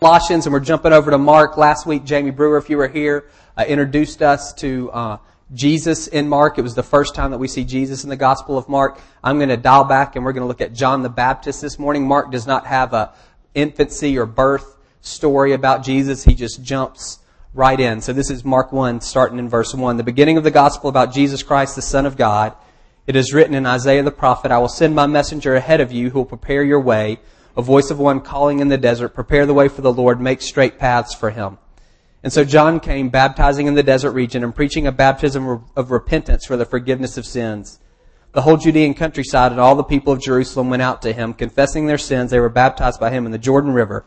Colossians, and we're jumping over to Mark. Last week, Jamie Brewer, if you were here, uh, introduced us to uh, Jesus in Mark. It was the first time that we see Jesus in the Gospel of Mark. I'm going to dial back, and we're going to look at John the Baptist this morning. Mark does not have a infancy or birth story about Jesus. He just jumps right in. So this is Mark 1, starting in verse 1. The beginning of the Gospel about Jesus Christ, the Son of God. It is written in Isaiah the prophet, I will send my messenger ahead of you who will prepare your way a voice of one calling in the desert, prepare the way for the Lord, make straight paths for him. And so John came baptizing in the desert region and preaching a baptism of repentance for the forgiveness of sins. The whole Judean countryside and all the people of Jerusalem went out to him, confessing their sins. They were baptized by him in the Jordan River.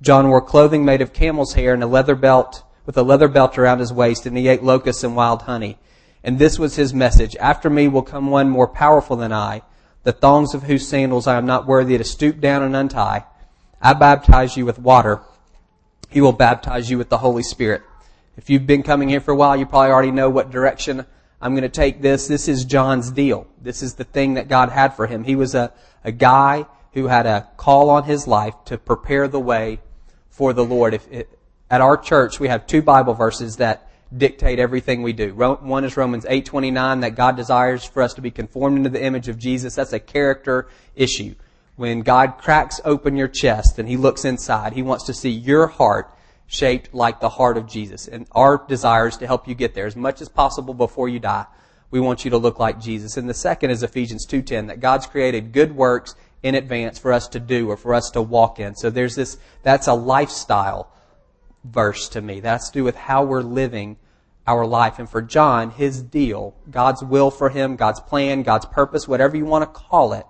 John wore clothing made of camel's hair and a leather belt with a leather belt around his waist, and he ate locusts and wild honey. And this was his message. After me will come one more powerful than I, the thongs of whose sandals I am not worthy to stoop down and untie. I baptize you with water. He will baptize you with the Holy Spirit. If you've been coming here for a while, you probably already know what direction I'm going to take this. This is John's deal. This is the thing that God had for him. He was a, a guy who had a call on his life to prepare the way for the Lord. If it, at our church, we have two Bible verses that dictate everything we do. One is Romans 8:29 that God desires for us to be conformed into the image of Jesus. That's a character issue. When God cracks open your chest and he looks inside, he wants to see your heart shaped like the heart of Jesus. And our desire is to help you get there as much as possible before you die. We want you to look like Jesus. And the second is Ephesians 2:10 that God's created good works in advance for us to do or for us to walk in. So there's this that's a lifestyle verse to me. That's to do with how we're living our life. And for John, his deal, God's will for him, God's plan, God's purpose, whatever you want to call it,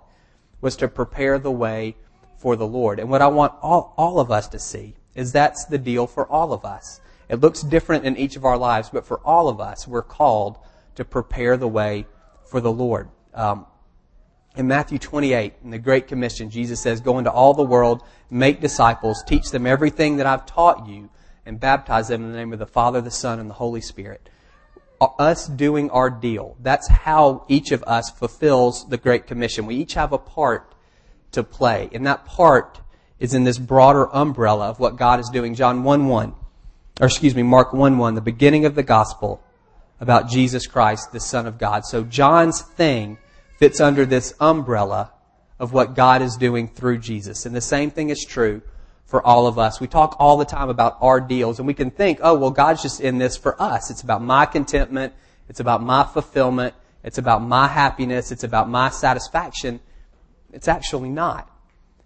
was to prepare the way for the Lord. And what I want all, all of us to see is that's the deal for all of us. It looks different in each of our lives, but for all of us, we're called to prepare the way for the Lord. Um, in Matthew 28, in the Great Commission, Jesus says, Go into all the world, make disciples, teach them everything that I've taught you, and baptize them in the name of the Father, the Son, and the Holy Spirit. Uh, us doing our deal. That's how each of us fulfills the Great Commission. We each have a part to play. And that part is in this broader umbrella of what God is doing. John 1 1, or excuse me, Mark 1 1, the beginning of the gospel about Jesus Christ, the Son of God. So John's thing fits under this umbrella of what God is doing through Jesus. And the same thing is true for all of us. We talk all the time about our deals and we can think, oh, well, God's just in this for us. It's about my contentment. It's about my fulfillment. It's about my happiness. It's about my satisfaction. It's actually not.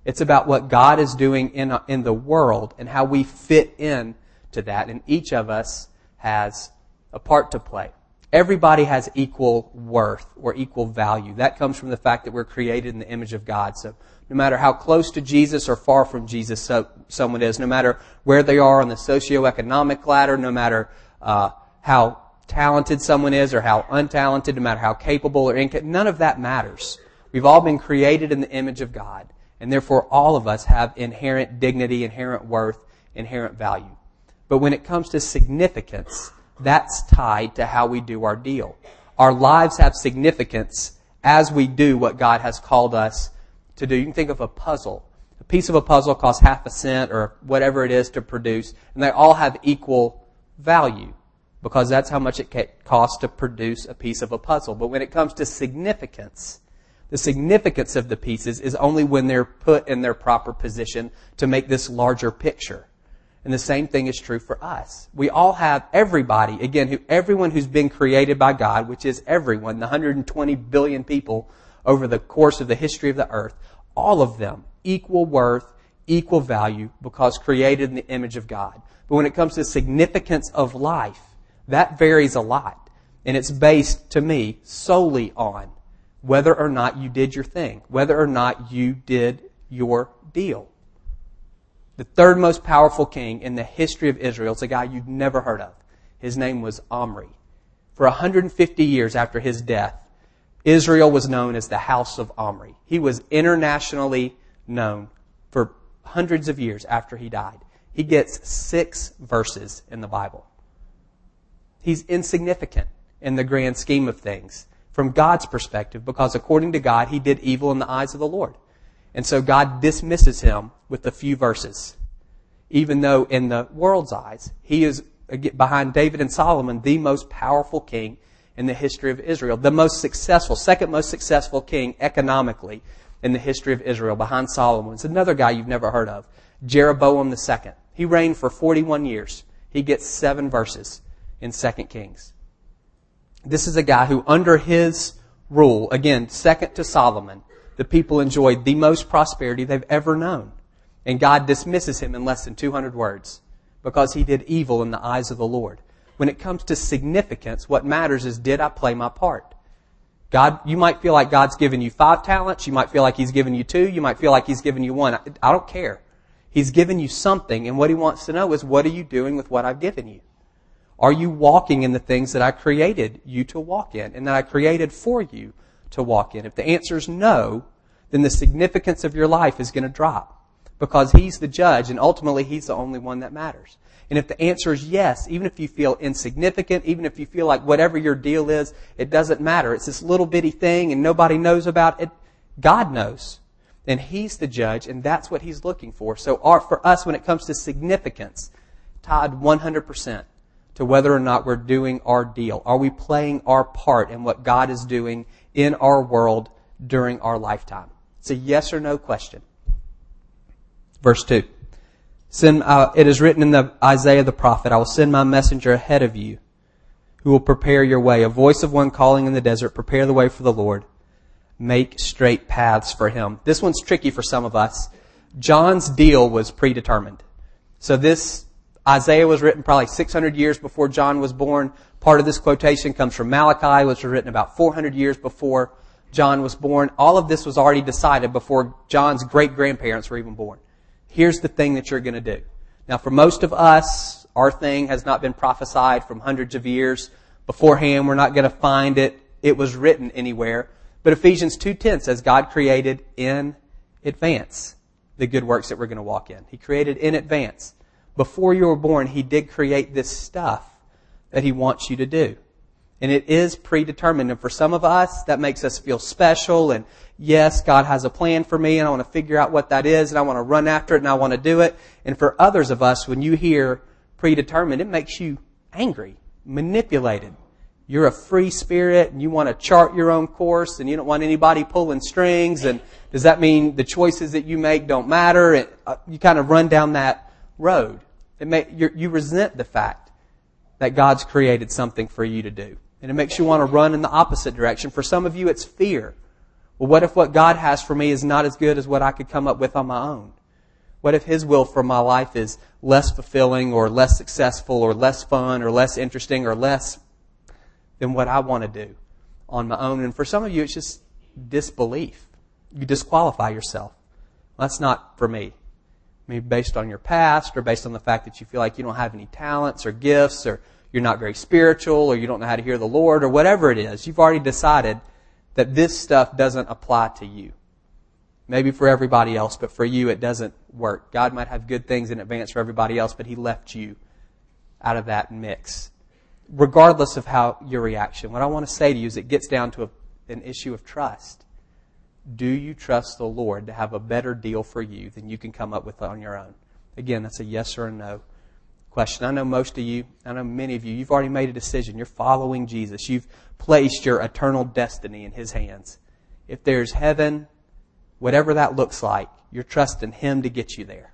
It's about what God is doing in, in the world and how we fit in to that. And each of us has a part to play. Everybody has equal worth or equal value. That comes from the fact that we're created in the image of God. So no matter how close to Jesus or far from Jesus so, someone is, no matter where they are on the socioeconomic ladder, no matter uh, how talented someone is or how untalented, no matter how capable or incapable, none of that matters. We've all been created in the image of God, and therefore all of us have inherent dignity, inherent worth, inherent value. But when it comes to significance, that's tied to how we do our deal. Our lives have significance as we do what God has called us to do. You can think of a puzzle. A piece of a puzzle costs half a cent or whatever it is to produce, and they all have equal value because that's how much it costs to produce a piece of a puzzle. But when it comes to significance, the significance of the pieces is only when they're put in their proper position to make this larger picture. And the same thing is true for us. We all have everybody, again, who, everyone who's been created by God, which is everyone, the 120 billion people over the course of the history of the earth, all of them equal worth, equal value because created in the image of God. But when it comes to significance of life, that varies a lot. And it's based, to me, solely on whether or not you did your thing, whether or not you did your deal. The third most powerful king in the history of Israel is a guy you've never heard of. His name was Omri. For 150 years after his death, Israel was known as the house of Omri. He was internationally known for hundreds of years after he died. He gets six verses in the Bible. He's insignificant in the grand scheme of things from God's perspective because according to God, he did evil in the eyes of the Lord. And so God dismisses him with a few verses. even though in the world's eyes, he is behind David and Solomon, the most powerful king in the history of Israel, the most successful, second most successful king economically in the history of Israel, behind Solomon. It's another guy you've never heard of, Jeroboam II. He reigned for 41 years. He gets seven verses in 2 Kings. This is a guy who, under his rule, again, second to Solomon, the people enjoyed the most prosperity they've ever known. And God dismisses him in less than 200 words because he did evil in the eyes of the Lord. When it comes to significance, what matters is did I play my part? God, you might feel like God's given you five talents. You might feel like He's given you two. You might feel like He's given you one. I, I don't care. He's given you something, and what He wants to know is what are you doing with what I've given you? Are you walking in the things that I created you to walk in and that I created for you to walk in? If the answer is no, then the significance of your life is going to drop because He's the judge and ultimately He's the only one that matters. And if the answer is yes, even if you feel insignificant, even if you feel like whatever your deal is, it doesn't matter. It's this little bitty thing and nobody knows about it. God knows. And He's the judge and that's what He's looking for. So our, for us, when it comes to significance, tied 100% to whether or not we're doing our deal. Are we playing our part in what God is doing in our world during our lifetime? It's a yes or no question. Verse 2. Send, uh, it is written in the Isaiah the prophet, I will send my messenger ahead of you who will prepare your way. A voice of one calling in the desert, prepare the way for the Lord. Make straight paths for him. This one's tricky for some of us. John's deal was predetermined. So this Isaiah was written probably 600 years before John was born. Part of this quotation comes from Malachi, which was written about 400 years before John was born. All of this was already decided before John's great grandparents were even born here's the thing that you're going to do. Now, for most of us, our thing has not been prophesied from hundreds of years beforehand. We're not going to find it. It was written anywhere. But Ephesians 2.10 says God created in advance the good works that we're going to walk in. He created in advance. Before you were born, He did create this stuff that He wants you to do. And it is predetermined. And for some of us, that makes us feel special. And yes, God has a plan for me and I want to figure out what that is and I want to run after it and I want to do it. And for others of us, when you hear predetermined, it makes you angry, manipulated. You're a free spirit and you want to chart your own course and you don't want anybody pulling strings. And does that mean the choices that you make don't matter? And uh, you kind of run down that road. It may, you resent the fact that God's created something for you to do. And it makes you want to run in the opposite direction. For some of you, it's fear. Well, what if what God has for me is not as good as what I could come up with on my own? What if His will for my life is less fulfilling or less successful or less fun or less interesting or less than what I want to do on my own? And for some of you, it's just disbelief. You disqualify yourself. That's not for me. Maybe based on your past or based on the fact that you feel like you don't have any talents or gifts or you're not very spiritual or you don't know how to hear the Lord or whatever it is. You've already decided that this stuff doesn't apply to you. Maybe for everybody else, but for you it doesn't work. God might have good things in advance for everybody else, but He left you out of that mix. Regardless of how your reaction, what I want to say to you is it gets down to a, an issue of trust. Do you trust the Lord to have a better deal for you than you can come up with on your own? Again, that's a yes or a no question. I know most of you, I know many of you, you've already made a decision. You're following Jesus. You've placed your eternal destiny in His hands. If there's heaven, whatever that looks like, you're trusting Him to get you there.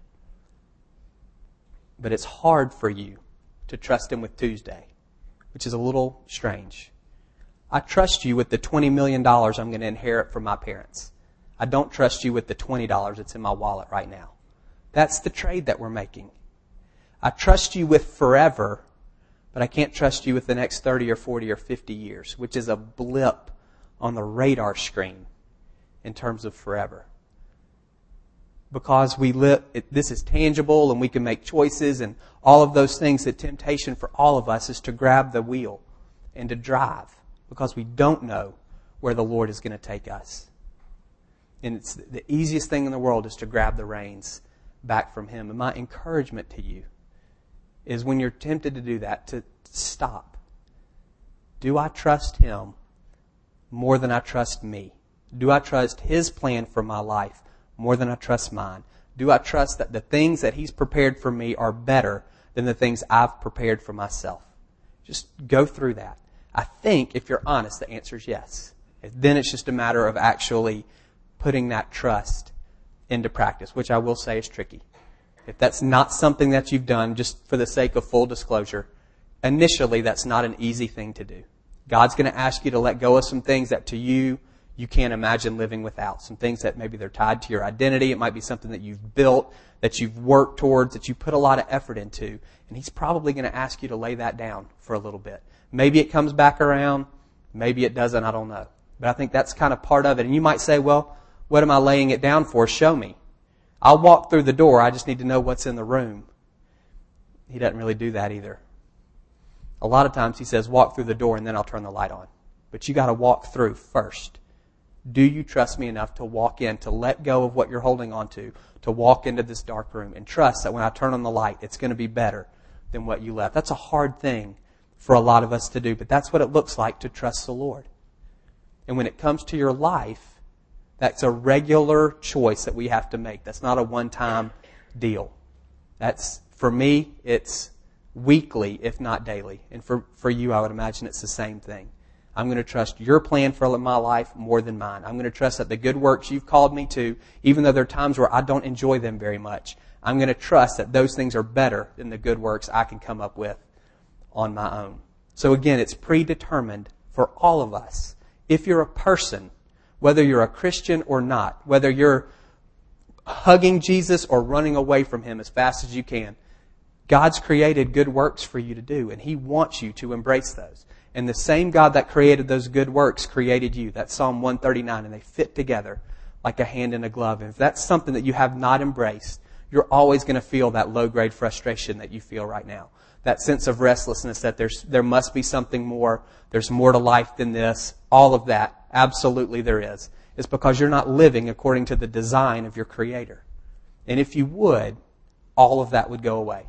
But it's hard for you to trust Him with Tuesday, which is a little strange. I trust you with the $20 million I'm going to inherit from my parents. I don't trust you with the $20 that's in my wallet right now. That's the trade that we're making. I trust you with forever, but I can't trust you with the next 30 or 40 or 50 years, which is a blip on the radar screen in terms of forever. Because we live, it, this is tangible and we can make choices and all of those things, the temptation for all of us is to grab the wheel and to drive because we don't know where the Lord is going to take us. And it's the easiest thing in the world is to grab the reins back from Him. And my encouragement to you is when you're tempted to do that, to stop. Do I trust Him more than I trust me? Do I trust His plan for my life more than I trust mine? Do I trust that the things that He's prepared for me are better than the things I've prepared for myself? Just go through that. I think, if you're honest, the answer is yes. Then it's just a matter of actually putting that trust into practice, which I will say is tricky. If that's not something that you've done, just for the sake of full disclosure, initially that's not an easy thing to do. God's going to ask you to let go of some things that to you, you can't imagine living without. Some things that maybe they're tied to your identity. It might be something that you've built, that you've worked towards, that you put a lot of effort into. And He's probably going to ask you to lay that down for a little bit. Maybe it comes back around. Maybe it doesn't. I don't know. But I think that's kind of part of it. And you might say, well, what am I laying it down for? Show me. I'll walk through the door. I just need to know what's in the room. He doesn't really do that either. A lot of times he says, walk through the door and then I'll turn the light on. But you gotta walk through first. Do you trust me enough to walk in, to let go of what you're holding on to, to walk into this dark room and trust that when I turn on the light, it's going to be better than what you left? That's a hard thing for a lot of us to do, but that's what it looks like to trust the Lord. And when it comes to your life, that's a regular choice that we have to make. That's not a one time deal. That's, for me, it's weekly, if not daily. And for, for you, I would imagine it's the same thing. I'm going to trust your plan for my life more than mine. I'm going to trust that the good works you've called me to, even though there are times where I don't enjoy them very much, I'm going to trust that those things are better than the good works I can come up with on my own. So again, it's predetermined for all of us. If you're a person, whether you're a Christian or not, whether you're hugging Jesus or running away from Him as fast as you can, God's created good works for you to do, and He wants you to embrace those. And the same God that created those good works created you. That's Psalm 139, and they fit together like a hand in a glove. And if that's something that you have not embraced, you're always going to feel that low grade frustration that you feel right now. That sense of restlessness that there's, there must be something more. There's more to life than this. All of that. Absolutely there is. It's because you're not living according to the design of your Creator. And if you would, all of that would go away.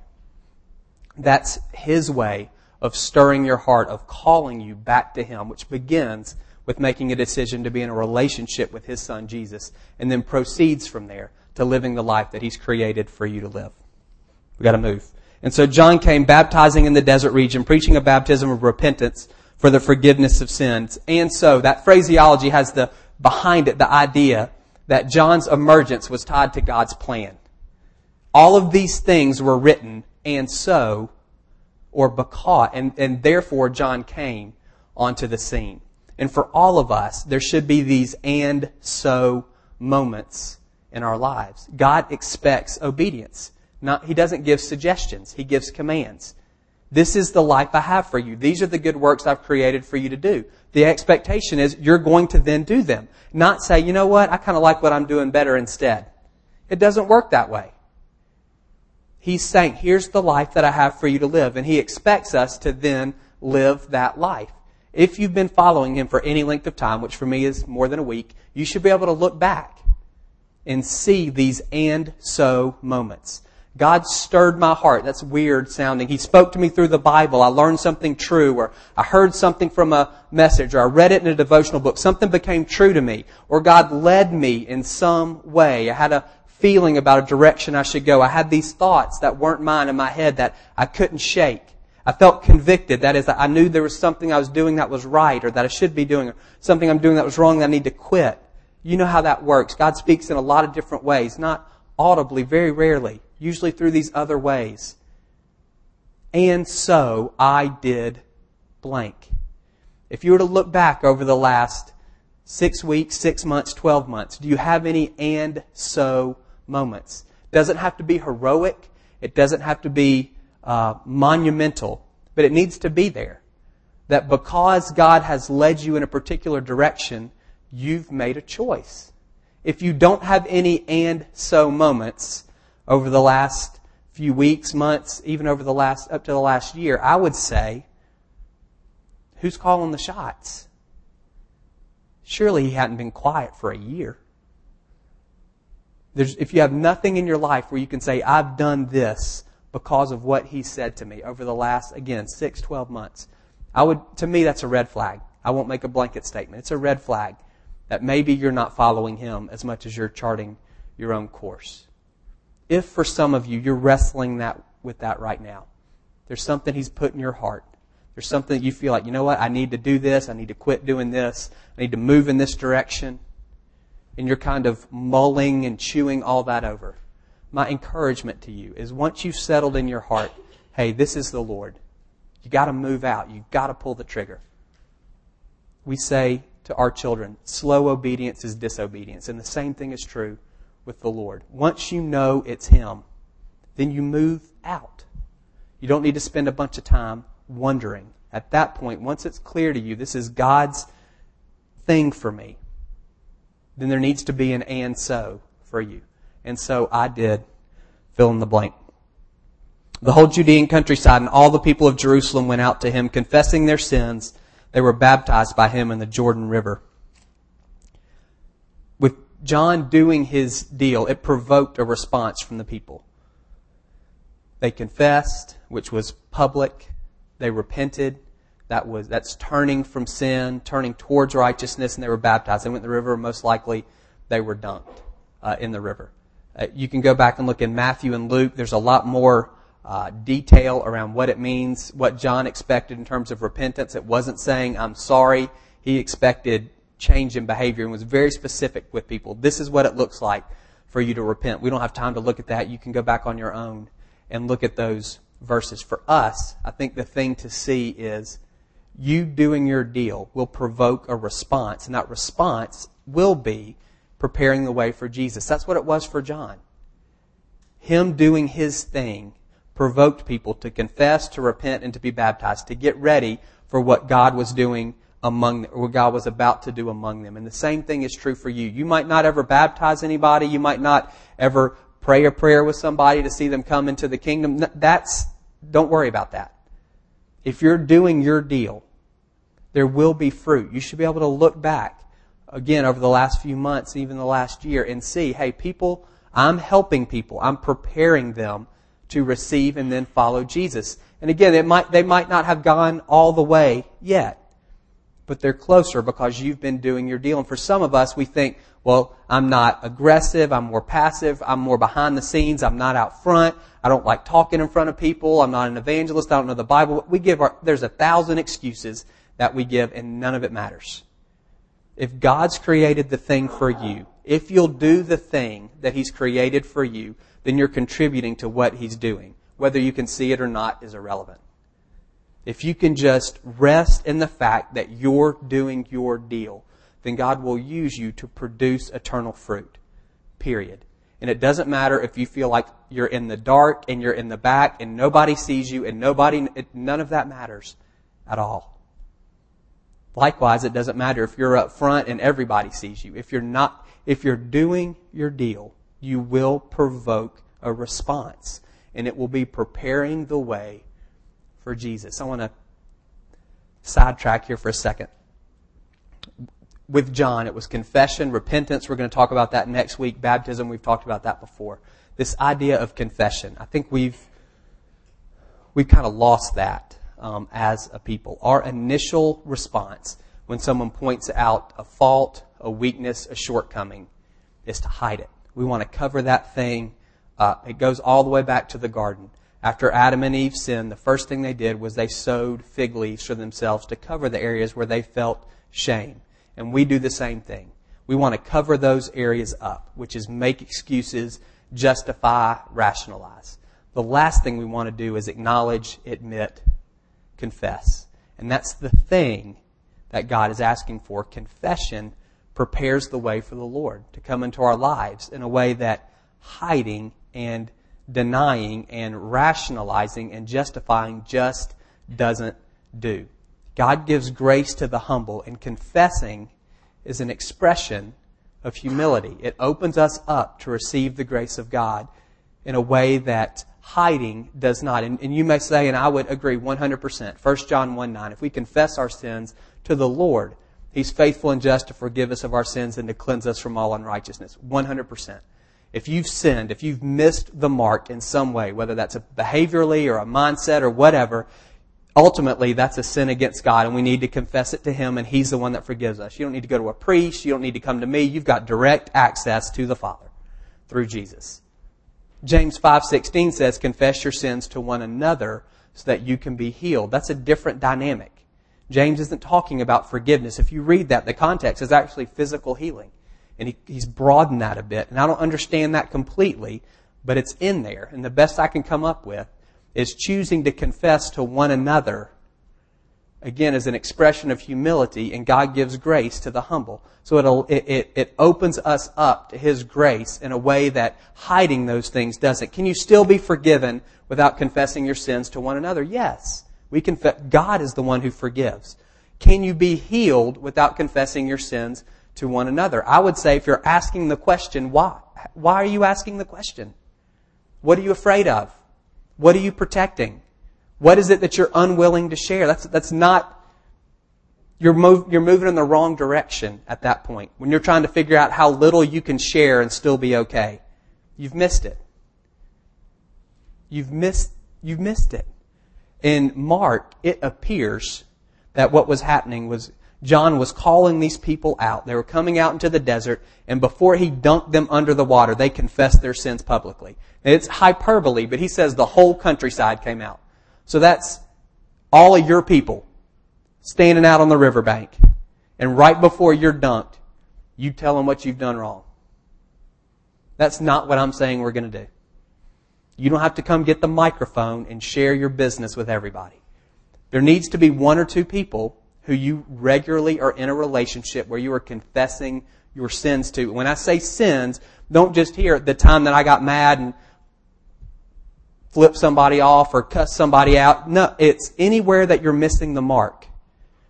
That's His way of stirring your heart, of calling you back to Him, which begins with making a decision to be in a relationship with His Son Jesus, and then proceeds from there to living the life that He's created for you to live. We gotta move. And so John came baptizing in the desert region, preaching a baptism of repentance for the forgiveness of sins. And so that phraseology has the, behind it, the idea that John's emergence was tied to God's plan. All of these things were written, and so or because, and, and therefore John came onto the scene. And for all of us, there should be these and so moments in our lives. God expects obedience. Not, he doesn't give suggestions. He gives commands. This is the life I have for you. These are the good works I've created for you to do. The expectation is you're going to then do them. Not say, you know what, I kind of like what I'm doing better instead. It doesn't work that way. He's saying, here's the life that I have for you to live. And He expects us to then live that life. If you've been following Him for any length of time, which for me is more than a week, you should be able to look back and see these and so moments. God stirred my heart. That's weird sounding. He spoke to me through the Bible. I learned something true, or I heard something from a message, or I read it in a devotional book. Something became true to me, or God led me in some way. I had a feeling about a direction I should go. I had these thoughts that weren't mine in my head that I couldn't shake. I felt convicted. That is, I knew there was something I was doing that was right or that I should be doing or something I'm doing that was wrong that I need to quit. You know how that works. God speaks in a lot of different ways, not audibly, very rarely, usually through these other ways. And so I did blank. If you were to look back over the last six weeks, six months, 12 months, do you have any and so moments. Doesn't have to be heroic. It doesn't have to be uh, monumental, but it needs to be there. That because God has led you in a particular direction, you've made a choice. If you don't have any and so moments over the last few weeks, months, even over the last, up to the last year, I would say, who's calling the shots? Surely he hadn't been quiet for a year. There's, if you have nothing in your life where you can say, I've done this because of what he said to me over the last, again, six, 12 months, I would, to me, that's a red flag. I won't make a blanket statement. It's a red flag that maybe you're not following him as much as you're charting your own course. If for some of you, you're wrestling that with that right now, there's something He's put in your heart. There's something you feel like, you know what, I need to do this, I need to quit doing this, I need to move in this direction. And you're kind of mulling and chewing all that over. My encouragement to you is once you've settled in your heart, hey, this is the Lord. You gotta move out. You gotta pull the trigger. We say to our children, slow obedience is disobedience. And the same thing is true with the Lord. Once you know it's Him, then you move out. You don't need to spend a bunch of time wondering. At that point, once it's clear to you, this is God's thing for me, then there needs to be an and so for you. And so I did fill in the blank. The whole Judean countryside and all the people of Jerusalem went out to him, confessing their sins. They were baptized by him in the Jordan River. John doing his deal, it provoked a response from the people. They confessed, which was public. They repented. That was, that's turning from sin, turning towards righteousness, and they were baptized. They went in the river, most likely they were dunked uh, in the river. Uh, you can go back and look in Matthew and Luke. There's a lot more uh, detail around what it means, what John expected in terms of repentance. It wasn't saying, I'm sorry. He expected change in behavior and was very specific with people. This is what it looks like for you to repent. We don't have time to look at that. You can go back on your own and look at those verses. For us, I think the thing to see is you doing your deal will provoke a response, and that response will be preparing the way for Jesus. That's what it was for John. Him doing his thing provoked people to confess, to repent, and to be baptized, to get ready for what God was doing among what God was about to do among them. And the same thing is true for you. You might not ever baptize anybody. You might not ever pray a prayer with somebody to see them come into the kingdom. That's, don't worry about that. If you're doing your deal, there will be fruit. You should be able to look back again over the last few months, even the last year, and see, hey, people, I'm helping people. I'm preparing them to receive and then follow Jesus. And again, it might, they might not have gone all the way yet, but they're closer because you've been doing your deal. And for some of us, we think, well, I'm not aggressive. I'm more passive. I'm more behind the scenes. I'm not out front. I don't like talking in front of people. I'm not an evangelist. I don't know the Bible. We give our, there's a thousand excuses that we give and none of it matters. If God's created the thing for you, if you'll do the thing that He's created for you, then you're contributing to what He's doing. Whether you can see it or not is irrelevant. If you can just rest in the fact that you're doing your deal, then God will use you to produce eternal fruit. Period. And it doesn't matter if you feel like you're in the dark and you're in the back and nobody sees you and nobody, none of that matters at all. Likewise, it doesn't matter if you're up front and everybody sees you. If you're not, if you're doing your deal, you will provoke a response. And it will be preparing the way for Jesus. I want to sidetrack here for a second. With John, it was confession, repentance. We're going to talk about that next week. Baptism, we've talked about that before. This idea of confession. I think we've, we've kind of lost that um, as a people. Our initial response when someone points out a fault, a weakness, a shortcoming is to hide it. We want to cover that thing. Uh, it goes all the way back to the garden. After Adam and Eve sinned, the first thing they did was they sewed fig leaves for themselves to cover the areas where they felt shame. And we do the same thing. We want to cover those areas up, which is make excuses, justify, rationalize. The last thing we want to do is acknowledge, admit, confess. And that's the thing that God is asking for. Confession prepares the way for the Lord to come into our lives in a way that hiding and denying and rationalizing and justifying just doesn't do. God gives grace to the humble, and confessing is an expression of humility. It opens us up to receive the grace of God in a way that hiding does not. And, and you may say, and I would agree 100%, 1 John 1 9, if we confess our sins to the Lord, He's faithful and just to forgive us of our sins and to cleanse us from all unrighteousness. 100%. If you've sinned, if you've missed the mark in some way, whether that's a behaviorally or a mindset or whatever, ultimately that's a sin against God and we need to confess it to Him and He's the one that forgives us. You don't need to go to a priest. You don't need to come to me. You've got direct access to the Father through Jesus. James 5:16 says, "Confess your sins to one another so that you can be healed." That's a different dynamic. James isn't talking about forgiveness. If you read that, the context is actually physical healing. And he, he's broadened that a bit. And I don't understand that completely, but it's in there. And the best I can come up with is choosing to confess to one another again as an expression of humility and God gives grace to the humble. So it, it, it opens us up to His grace in a way that hiding those things doesn't. Can you still be forgiven without confessing your sins to one another? Yes. We confess, God is the one who forgives. Can you be healed without confessing your sins to one another? I would say if you're asking the question, why? Why are you asking the question? What are you afraid of? What are you protecting? What is it that you're unwilling to share? That's, that's not, you're, move, you're moving in the wrong direction at that point. When you're trying to figure out how little you can share and still be okay. You've missed it. You've missed, you've missed it. In Mark, it appears that what was happening was John was calling these people out. They were coming out into the desert, and before he dunked them under the water, they confessed their sins publicly. it's hyperbole, but he says the whole countryside came out. So that's all of your people standing out on the riverbank. And right before you're dunked, you tell them what you've done wrong. That's not what I'm saying we're going to do. You don't have to come get the microphone and share your business with everybody. There needs to be one or two people who you regularly are in a relationship where you are confessing your sins to. When I say sins, don't just hear the time that I got mad and flip somebody off or cuss somebody out. No, it's anywhere that you're missing the mark.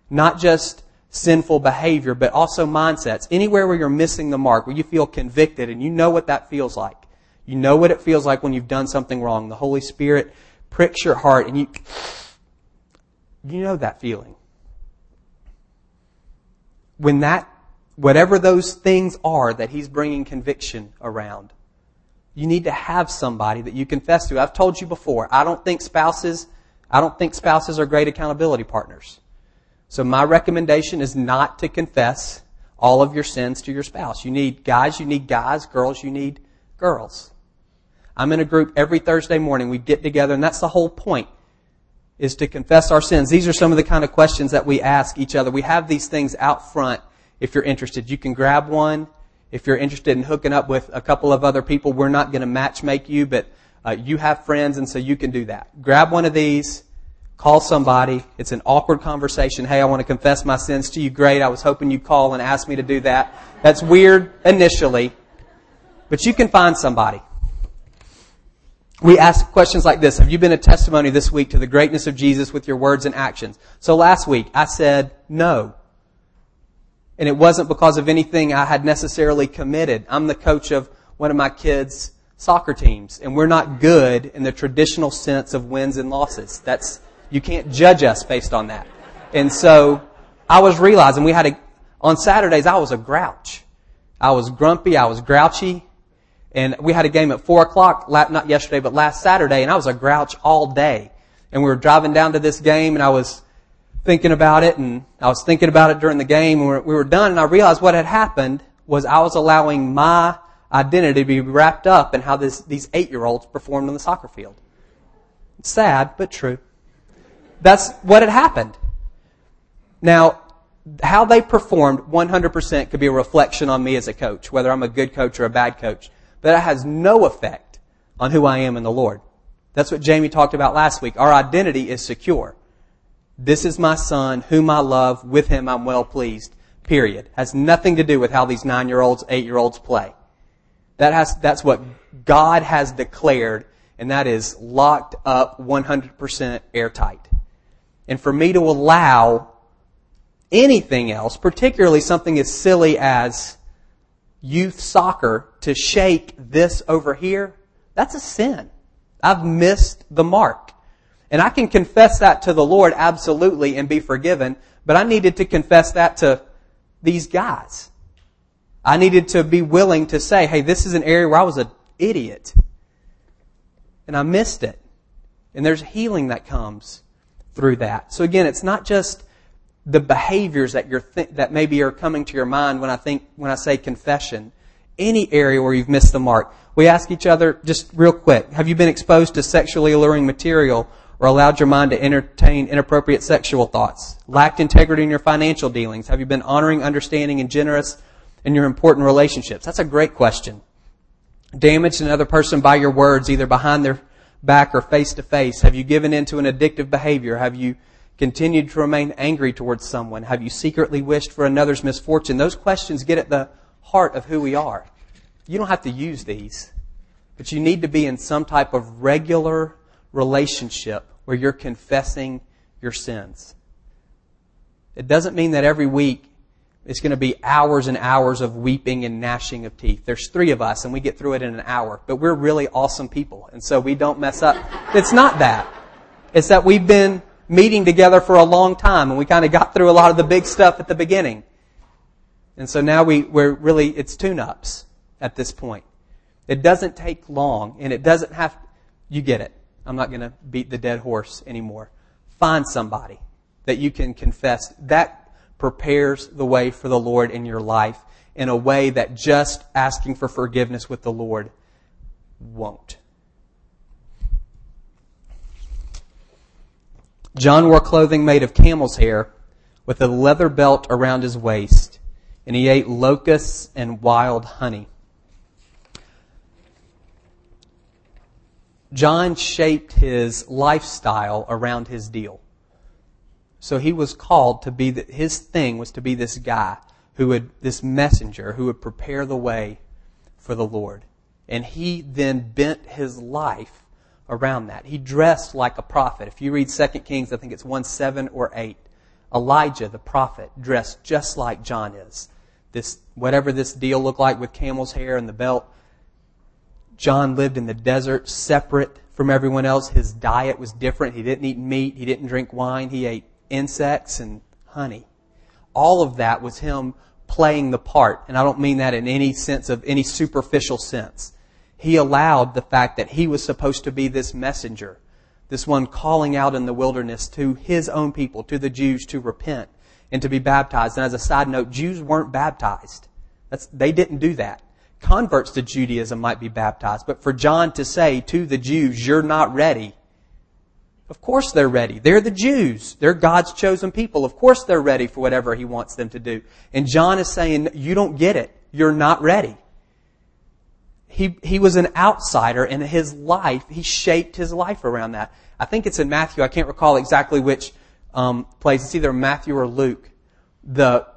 Not just sinful behavior, but also mindsets. Anywhere where you're missing the mark, where you feel convicted and you know what that feels like. You know what it feels like when you've done something wrong. The Holy Spirit pricks your heart and you, you know that feeling. When that, whatever those things are that He's bringing conviction around, you need to have somebody that you confess to. I've told you before, I don't think spouses, I don't think spouses are great accountability partners. So my recommendation is not to confess all of your sins to your spouse. You need guys, you need guys, girls, you need girls. I'm in a group every Thursday morning. We get together and that's the whole point is to confess our sins. These are some of the kind of questions that we ask each other. We have these things out front if you're interested. You can grab one if you're interested in hooking up with a couple of other people, we're not going to match make you, but uh, you have friends, and so you can do that. Grab one of these, call somebody. It's an awkward conversation. Hey, I want to confess my sins to you. Great. I was hoping you'd call and ask me to do that. That's weird initially, but you can find somebody. We ask questions like this. Have you been a testimony this week to the greatness of Jesus with your words and actions? So last week I said no. And it wasn't because of anything I had necessarily committed. I'm the coach of one of my kids' soccer teams, and we're not good in the traditional sense of wins and losses. That's, you can't judge us based on that. And so, I was realizing we had a, on Saturdays I was a grouch. I was grumpy, I was grouchy, and we had a game at four o'clock, not yesterday, but last Saturday, and I was a grouch all day. And we were driving down to this game, and I was thinking about it, and I was thinking about it during the game, and we were done, and I realized what had happened was I was allowing my identity to be wrapped up in how this, these eight-year-olds performed on the soccer field. It's sad, but true. That's what had happened. Now, how they performed 100% could be a reflection on me as a coach, whether I'm a good coach or a bad coach. It has no effect on who I am in the Lord. That's what Jamie talked about last week. Our identity is secure. This is my son, whom I love. With him I'm well pleased. Period. Has nothing to do with how these nine year olds, eight year olds play. That has, that's what God has declared, and that is locked up 100% airtight. And for me to allow anything else, particularly something as silly as youth soccer, to shake this over here, that's a sin. I've missed the mark. And I can confess that to the Lord absolutely and be forgiven, but I needed to confess that to these guys. I needed to be willing to say, hey, this is an area where I was an idiot. And I missed it. And there's healing that comes through that. So again, it's not just the behaviors that you're th- that maybe are coming to your mind when I think when I say confession. Any area where you've missed the mark. We ask each other just real quick, have you been exposed to sexually alluring material or allowed your mind to entertain inappropriate sexual thoughts? Lacked integrity in your financial dealings? Have you been honoring, understanding, and generous in your important relationships? That's a great question. Damaged another person by your words, either behind their back or face to face? Have you given in to an addictive behavior? Have you continued to remain angry towards someone? Have you secretly wished for another's misfortune? Those questions get at the heart of who we are. You don't have to use these, but you need to be in some type of regular relationship where you're confessing your sins. It doesn't mean that every week it's going to be hours and hours of weeping and gnashing of teeth. There's three of us and we get through it in an hour, but we're really awesome people. And so we don't mess up. It's not that. It's that we've been meeting together for a long time and we kind of got through a lot of the big stuff at the beginning. And so now we, we're really, it's tune-ups at this point. It doesn't take long and it doesn't have, you get it. I'm not going to beat the dead horse anymore. Find somebody that you can confess. That prepares the way for the Lord in your life in a way that just asking for forgiveness with the Lord won't. John wore clothing made of camel's hair with a leather belt around his waist, and he ate locusts and wild honey. John shaped his lifestyle around his deal. So he was called to be, the, his thing was to be this guy who would, this messenger who would prepare the way for the Lord. And he then bent his life around that. He dressed like a prophet. If you read 2 Kings, I think it's 1 7 or 8. Elijah, the prophet, dressed just like John is. This, whatever this deal looked like with camel's hair and the belt, John lived in the desert separate from everyone else. His diet was different. He didn't eat meat. He didn't drink wine. He ate insects and honey. All of that was him playing the part. And I don't mean that in any sense of any superficial sense. He allowed the fact that he was supposed to be this messenger, this one calling out in the wilderness to his own people, to the Jews to repent and to be baptized. And as a side note, Jews weren't baptized. That's, they didn't do that. Converts to Judaism might be baptized, but for John to say to the Jews, you're not ready, of course they're ready. They're the Jews. They're God's chosen people. Of course they're ready for whatever He wants them to do. And John is saying, you don't get it. You're not ready he, he was an outsider and his life, he shaped his life around that. I think it's in Matthew. I can't recall exactly which um, place. It's either Matthew or Luke. The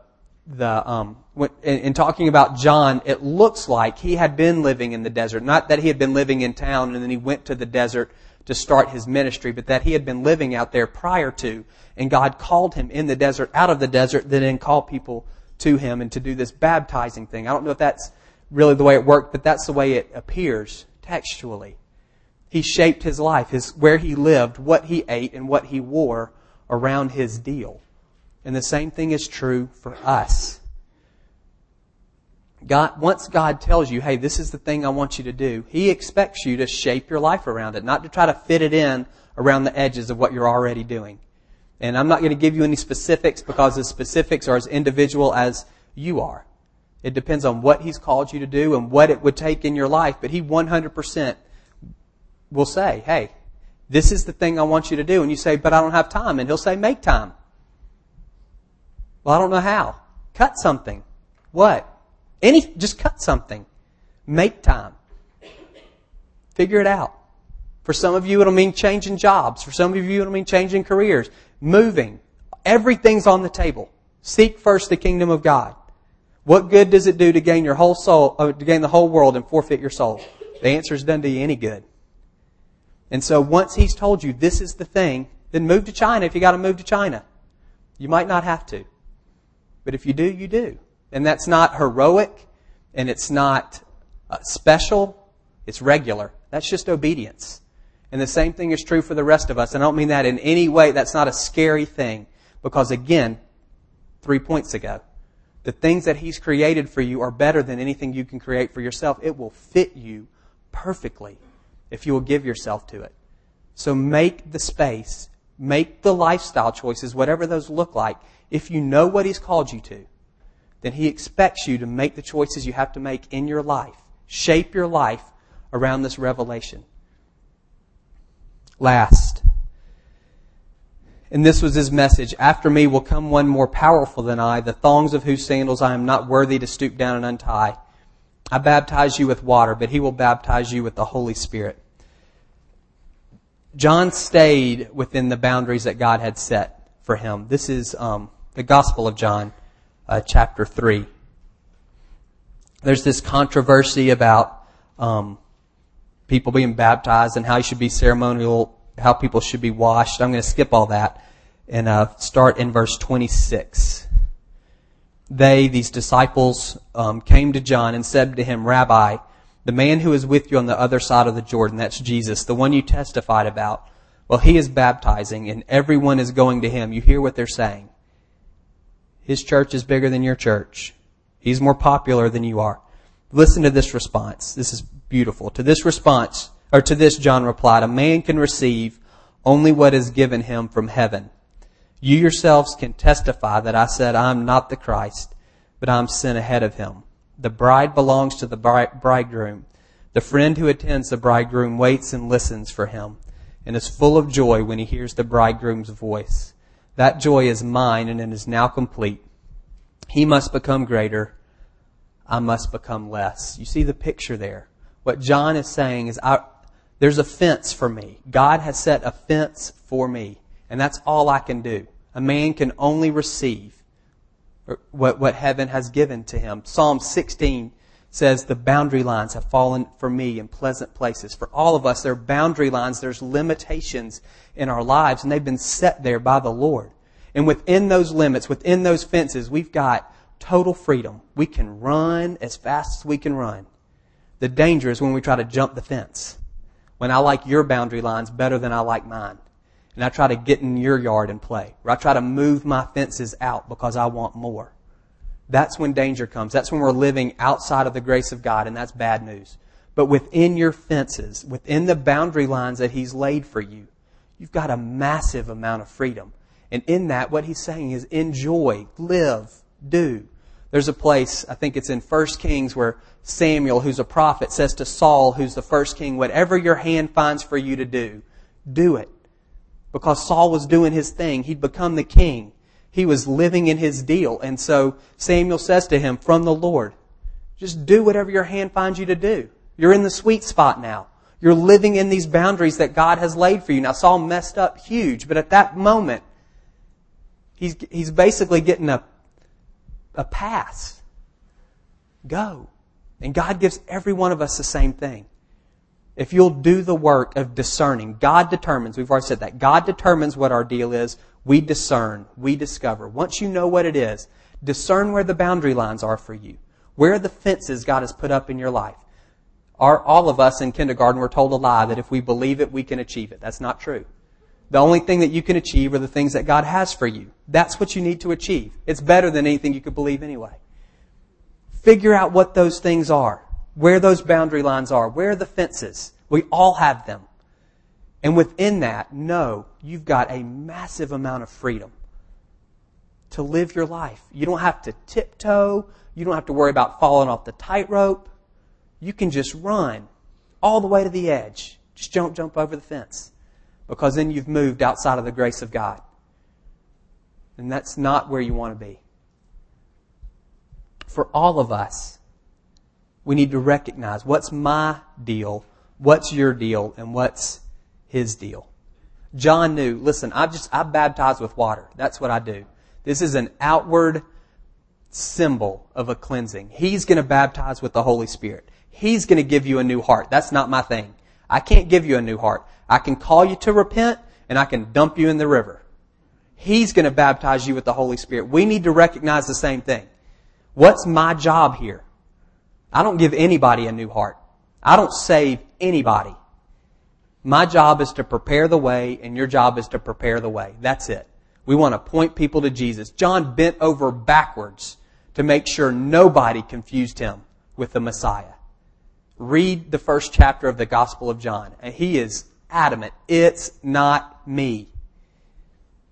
the um, when, in, in, talking about John, it looks like he had been living in the desert. Not that he had been living in town and then he went to the desert to start his ministry, but that he had been living out there prior to, and God called him in the desert, out of the desert, then called people to him and to do this baptizing thing. I don't know if that's really the way it worked, but that's the way it appears textually. He shaped his life, his, where he lived, what he ate, and what he wore around his deal. And the same thing is true for us. God, once God tells you, hey, this is the thing I want you to do, He expects you to shape your life around it, not to try to fit it in around the edges of what you're already doing. And I'm not going to give you any specifics because the specifics are as individual as you are. It depends on what He's called you to do and what it would take in your life. But He 100% will say, hey, this is the thing I want you to do. And you say, but I don't have time. And He'll say, make time. Well, I don't know how. Cut something. What? Any, just cut something. Make time. Figure it out. For some of you, it'll mean changing jobs. For some of you, it'll mean changing careers. Moving. Everything's on the table. Seek first the kingdom of God. What good does it do to gain your whole soul, uh, to gain the whole world and forfeit your soul? The answer is done to you any good. And so once he's told you this is the thing, then move to China if you got to move to China. You might not have to. But if you do, you do. And that's not heroic and it's not uh, special. It's regular. That's just obedience. And the same thing is true for the rest of us. And I don't mean that in any way. That's not a scary thing. Because again, three points ago, the things that He's created for you are better than anything you can create for yourself. It will fit you perfectly if you will give yourself to it. So make the space, make the lifestyle choices, whatever those look like, if you know what He's called you to. then He expects you to make the choices you have to make in your life. Shape your life around this revelation. Last, and this was his message. After me will come one more powerful than I, the thongs of whose sandals I am not worthy to stoop down and untie. I baptize you with water, but he will baptize you with the Holy Spirit. John stayed within the boundaries that God had set for him. This is um, the Gospel of John, uh, chapter 3. There's this controversy about um, people being baptized and how you should be ceremonial how people should be washed. I'm going to skip all that and uh, start in verse 26. They, these disciples, um, came to John and said to him, Rabbi, the man who is with you on the other side of the Jordan, that's Jesus, the one you testified about, well, he is baptizing and everyone is going to him. You hear what they're saying. His church is bigger than your church. He's more popular than you are. Listen to this response. This is beautiful. To this response, or to this, John replied, A man can receive only what is given him from heaven. You yourselves can testify that I said I'm not the Christ, but I'm sent ahead of him. The bride belongs to the bridegroom. The friend who attends the bridegroom waits and listens for him and is full of joy when he hears the bridegroom's voice. That joy is mine and it is now complete. He must become greater. I must become less. You see the picture there. What John is saying is, I, there's a fence for me. God has set a fence for me. And that's all I can do. A man can only receive what, what heaven has given to him. Psalm 16 says, The boundary lines have fallen for me in pleasant places. For all of us, there are boundary lines, there's limitations in our lives, and they've been set there by the Lord. And within those limits, within those fences, we've got total freedom. We can run as fast as we can run. The danger is when we try to jump the fence when I like your boundary lines better than I like mine. And I try to get in your yard and play. Or I try to move my fences out because I want more. That's when danger comes. That's when we're living outside of the grace of God, and that's bad news. But within your fences, within the boundary lines that He's laid for you, you've got a massive amount of freedom. And in that, what He's saying is enjoy, live, do. There's a place, I think it's in 1 Kings, where Samuel, who's a prophet, says to Saul, who's the first king, whatever your hand finds for you to do, do it. Because Saul was doing his thing. He'd become the king. He was living in his deal. And so Samuel says to him, from the Lord, just do whatever your hand finds you to do. You're in the sweet spot now. You're living in these boundaries that God has laid for you. Now Saul messed up huge, but at that moment, he's, he's basically getting a a pass. Go. And God gives every one of us the same thing. If you'll do the work of discerning, God determines, we've already said that, God determines what our deal is. We discern, we discover. Once you know what it is, discern where the boundary lines are for you. Where are the fences God has put up in your life? Are all of us in kindergarten were told a lie that if we believe it, we can achieve it. That's not true. The only thing that you can achieve are the things that God has for you. That's what you need to achieve. It's better than anything you could believe anyway. Figure out what those things are, where those boundary lines are, where are the fences. We all have them. And within that, know you've got a massive amount of freedom to live your life. You don't have to tiptoe. You don't have to worry about falling off the tightrope. You can just run all the way to the edge. Just don't jump over the fence because then you've moved outside of the grace of God. And that's not where you want to be. For all of us, we need to recognize what's my deal, what's your deal, and what's his deal. John knew, listen, I just, I baptize with water. That's what I do. This is an outward symbol of a cleansing. He's going to baptize with the Holy Spirit. He's going to give you a new heart. That's not my thing. I can't give you a new heart. I can call you to repent and I can dump you in the river. He's going to baptize you with the Holy Spirit. We need to recognize the same thing. What's my job here? I don't give anybody a new heart. I don't save anybody. My job is to prepare the way and your job is to prepare the way. That's it. We want to point people to Jesus. John bent over backwards to make sure nobody confused him with the Messiah. Read the first chapter of the Gospel of John. And he is adamant. It's not me.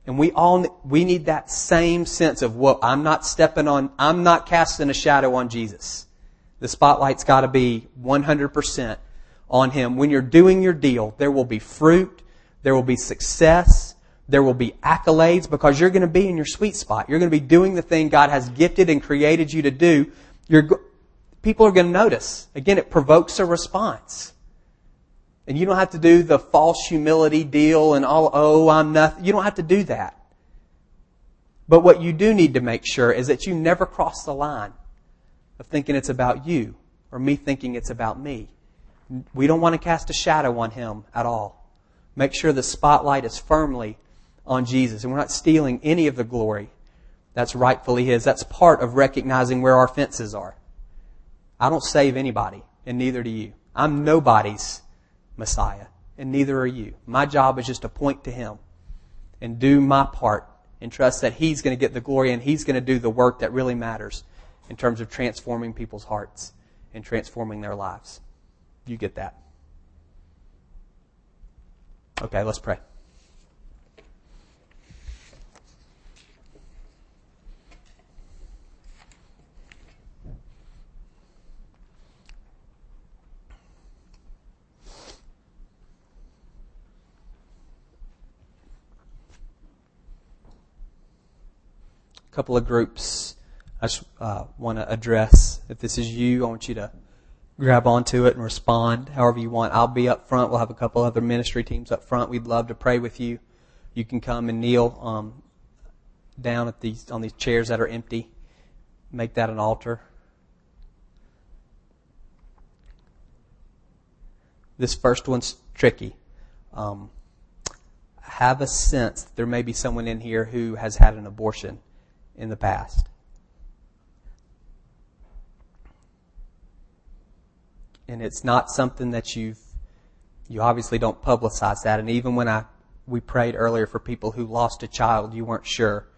And we all, we need that same sense of, well, I'm not stepping on, I'm not casting a shadow on Jesus. The spotlight's gotta be 100% on Him. When you're doing your deal, there will be fruit, there will be success, there will be accolades because you're going to be in your sweet spot. You're going to be doing the thing God has gifted and created you to do. You're, people are going to notice. Again, it provokes a response. And you don't have to do the false humility deal and all, oh, I'm nothing. You don't have to do that. But what you do need to make sure is that you never cross the line of thinking it's about you or me thinking it's about me. We don't want to cast a shadow on him at all. Make sure the spotlight is firmly on Jesus and we're not stealing any of the glory that's rightfully his. That's part of recognizing where our fences are. I don't save anybody and neither do you. I'm nobody's Messiah and neither are you. My job is just to point to him and do my part and trust that he's going to get the glory and he's going to do the work that really matters in terms of transforming people's hearts and transforming their lives. You get that. Okay, let's pray. Couple of groups I just uh, want to address. If this is you, I want you to grab onto it and respond however you want. I'll be up front. We'll have a couple other ministry teams up front. We'd love to pray with you. You can come and kneel um, down at these on these chairs that are empty. Make that an altar. This first one's tricky. Um, have a sense that there may be someone in here who has had an abortion in the past. And it's not something that you've you obviously don't publicize that. And even when I we prayed earlier for people who lost a child you weren't sure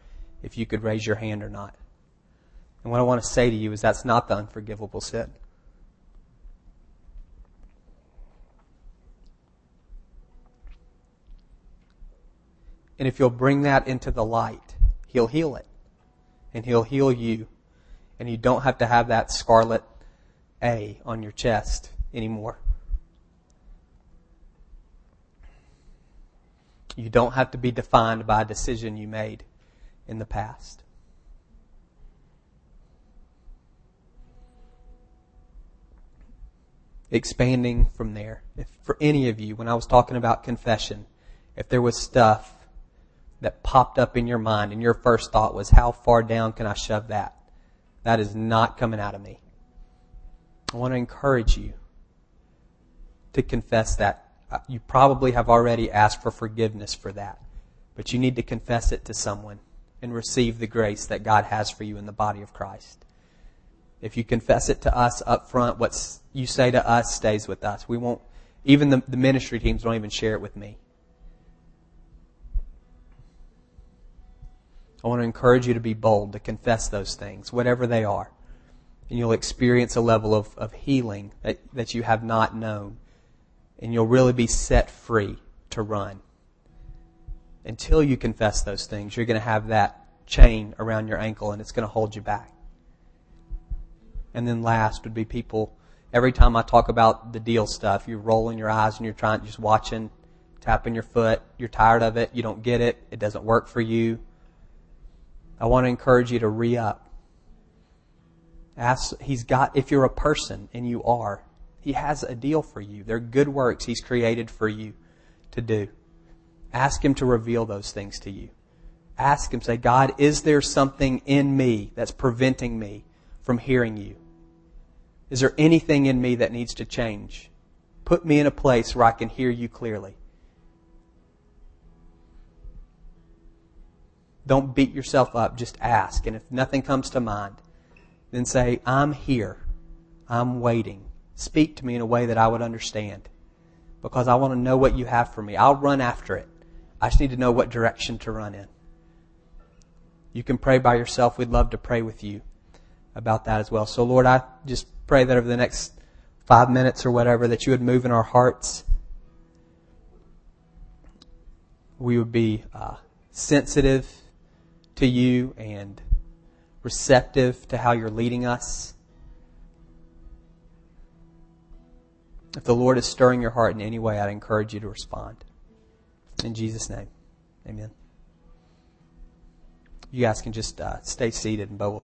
if you could raise your hand or not. And what I want to say to you is that's not the unforgivable sin. And if you'll bring that into the light he'll heal it. And he'll heal you. And you don't have to have that scarlet a on your chest anymore. You don't have to be defined by a decision you made in the past. Expanding from there. If for any of you, when I was talking about confession, if there was stuff that popped up in your mind and your first thought was, how far down can I shove that? That is not coming out of me. I want to encourage you to confess that. Uh, you probably have already asked for forgiveness for that, but you need to confess it to someone and receive the grace that God has for you in the body of Christ. If you confess it to us up front, what you say to us stays with us. We won't, even the, the ministry teams don't even share it with me. I want to encourage you to be bold, to confess those things, whatever they are and you'll experience a level of, of healing that, that you have not known. And you'll really be set free to run. Until you confess those things, you're going to have that chain around your ankle and it's going to hold you back. And then last would be people, every time I talk about the deal stuff, you're rolling your eyes and you're trying, just watching, tapping your foot, you're tired of it, you don't get it, it doesn't work for you. I want to encourage you to re up Ask, he's got, if you're a person, and you are, he has a deal for you. They're good works he's created for you to do. Ask him to reveal those things to you. Ask him, say, God, is there something in me that's preventing me from hearing you? Is there anything in me that needs to change? Put me in a place where I can hear you clearly. Don't beat yourself up. Just ask. And if nothing comes to mind, then say, I'm here. I'm waiting. Speak to me in a way that I would understand. Because I want to know what you have for me. I'll run after it. I just need to know what direction to run in. You can pray by yourself. We'd love to pray with you about that as well. So, Lord, I just pray that over the next five minutes or whatever, that you would move in our hearts. We would be uh, sensitive to you and receptive to how you're leading us. If the Lord is stirring your heart in any way, I'd encourage you to respond. In Jesus' name, amen. You guys can just uh, stay seated and Bo will